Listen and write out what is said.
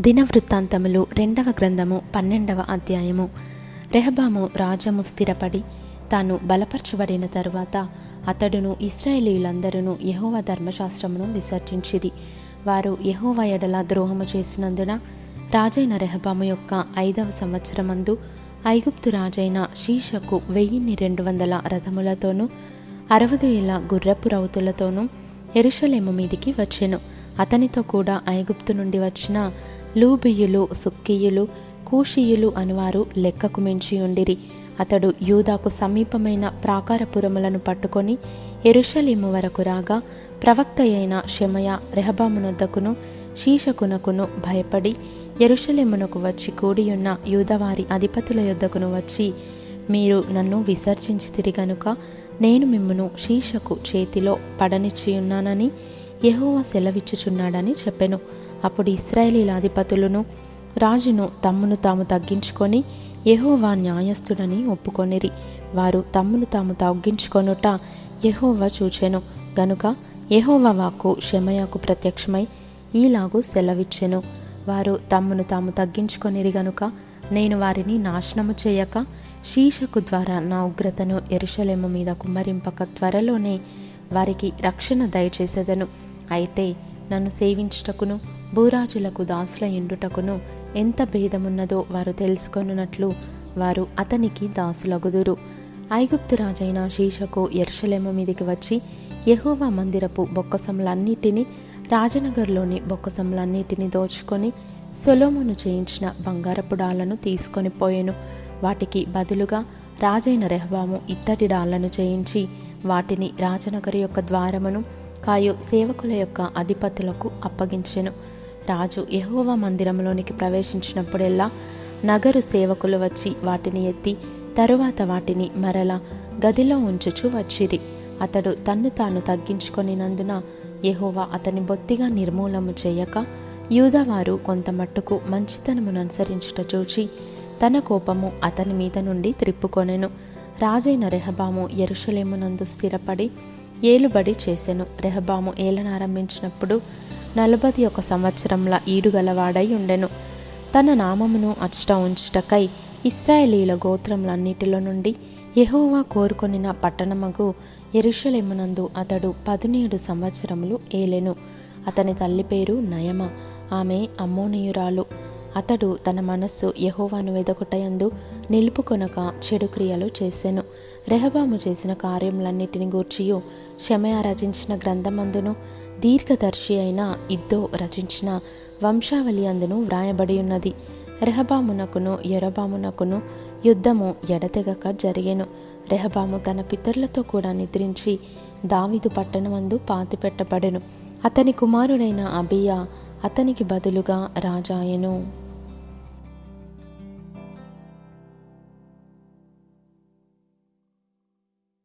దినవృత్తాంతములు రెండవ గ్రంథము పన్నెండవ అధ్యాయము. రెహబాము రాజము స్థిరపడి తాను బలపరచబడిన తరువాత అతడును ఇస్రాయేలీలందరూ యహోవ ధర్మశాస్త్రమును విసర్జించిరి. వారు యహోవ ఎడల ద్రోహము చేసినందున రాజైన రెహబాము యొక్క ఐదవ సంవత్సరమందు ఐగుప్తు రాజైన శీషకు వెయ్యిన్ని రెండు వందల రథములతోనూ అరవది వేల గుర్రపు రౌతులతోనూ ఎరుషలేము మీదికి వచ్చెను. అతనితో కూడా ఐగుప్తు నుండి వచ్చిన లూబియులు సుక్కియులు కూషియులు అనువారు లెక్కకు మించి ఉండిరి. అతడు యూదాకు సమీపమైన ప్రాకారపురములను పట్టుకొని ఎరుషలేము వరకు రాగా ప్రవక్త అయిన షమయ రెహబామునొద్దకును శీషకునకును భయపడి ఎరుషలేమునకు వచ్చి కూడియున్న యూదవారి అధిపతుల యొద్దకును వచ్చి మీరు నన్ను విసర్జించితిరి గనుక నేను మిమ్మను శీషకు చేతిలో పడనిచ్చియున్నానని యహోవా సెలవిచ్చుచున్నాడని చెప్పెను. అప్పుడు ఇస్రాయేలీల అధిపతులను రాజును తమ్మును తాము తగ్గించుకొని యహోవా న్యాయస్థుడని ఒప్పుకొనిరి. వారు తమ్మును తాము తగ్గించుకొనుట యహోవా చూచెను. గనుక యహోవా వాక్కు షమయాకు ప్రత్యక్షమై ఈలాగు సెలవిచ్చెను. వారు తమ్మును తాము తగ్గించుకొనిరి గనుక నేను వారిని నాశనము చేయక శీషకు ద్వారా నా ఉగ్రతను ఎరుషలేము మీద కుమ్మరింపక త్వరలోనే వారికి రక్షణ దయచేసేదను. అయితే నన్ను సేవించుటకును భూరాజులకు దాసుల ఎండుటకును ఎంత భేదమున్నదో వారు తెలుసుకొనున్నట్లు వారు అతనికి దాసులగుదురు. ఐగుప్తు రాజైన శీషకు ఎర్షలేము మీదికి వచ్చి యహోవా మందిరపు బొక్కసంలన్నిటినీ రాజనగర్లోని బొక్కసంలన్నిటినీ దోచుకొని సొలోమును చేయించిన బంగారపు డాళ్ళను తీసుకొని పోయెను. వాటికి బదులుగా రాజైన రెహబాము ఇత్తడి డాళ్ళను చేయించి వాటిని రాజనగర్ యొక్క ద్వారమును కాయు సేవకుల యొక్క అధిపతులకు అప్పగించెను. రాజు యహోవ మందిరంలోనికి ప్రవేశించినప్పుడెల్లా నగరు సేవకులు వచ్చి వాటిని ఎత్తి తరువాత వాటిని మరల గదిలో ఉంచుచు వచ్చిరి. అతడు తన్ను తాను తగ్గించుకొనినందున యహోవా అతని బొత్తిగా నిర్మూలము చేయక యూదవారు కొంత మట్టుకు మంచితనమును అనుసరించుట చూచి తన కోపము అతని మీద నుండి త్రిప్పుకొనెను. రాజైన రెహబాము ఎరుషలేమునందు స్థిరపడి ఏలుబడి చేసెను. రెహబాము ఏలనారంభించినప్పుడు నలభై ఒక సంవత్సరంల ఈడుగలవాడై ఉండెను. తన నామమును అచ్చట ఉంచుటకై ఇస్రాయేలీల గోత్రములన్నిటిలో నుండి యహోవా కోరుకొనిన పట్టణమగు ఎరుషలేమునందు అతడు పదిహేడు సంవత్సరములు ఏలెను. అతని తల్లి పేరు నయమ ఆమె అమ్మోనియురాలు. అతడు తన మనస్సు యహోవాను వెదకుటయందు నిలుపుకొనక చెడు క్రియలు చేసెను. రెహబాము చేసిన కార్యములన్నిటిని గూర్చియు షమయ రచించిన గ్రంథమందును దీర్ఘదర్శి అయిన ఇద్దో రచించిన వంశావళి అందును వ్రాయబడి ఉన్నది రెహబామునకును ఎరబామునకును యుద్ధము ఎడతెగక జరిగెను. రెహబాము తన పితరులతో కూడా నిద్రించి దావిదు పట్టణమందు పాతిపెట్టబడెను. అతని కుమారుడైన అబియా అతనికి బదులుగా రాజాయెను.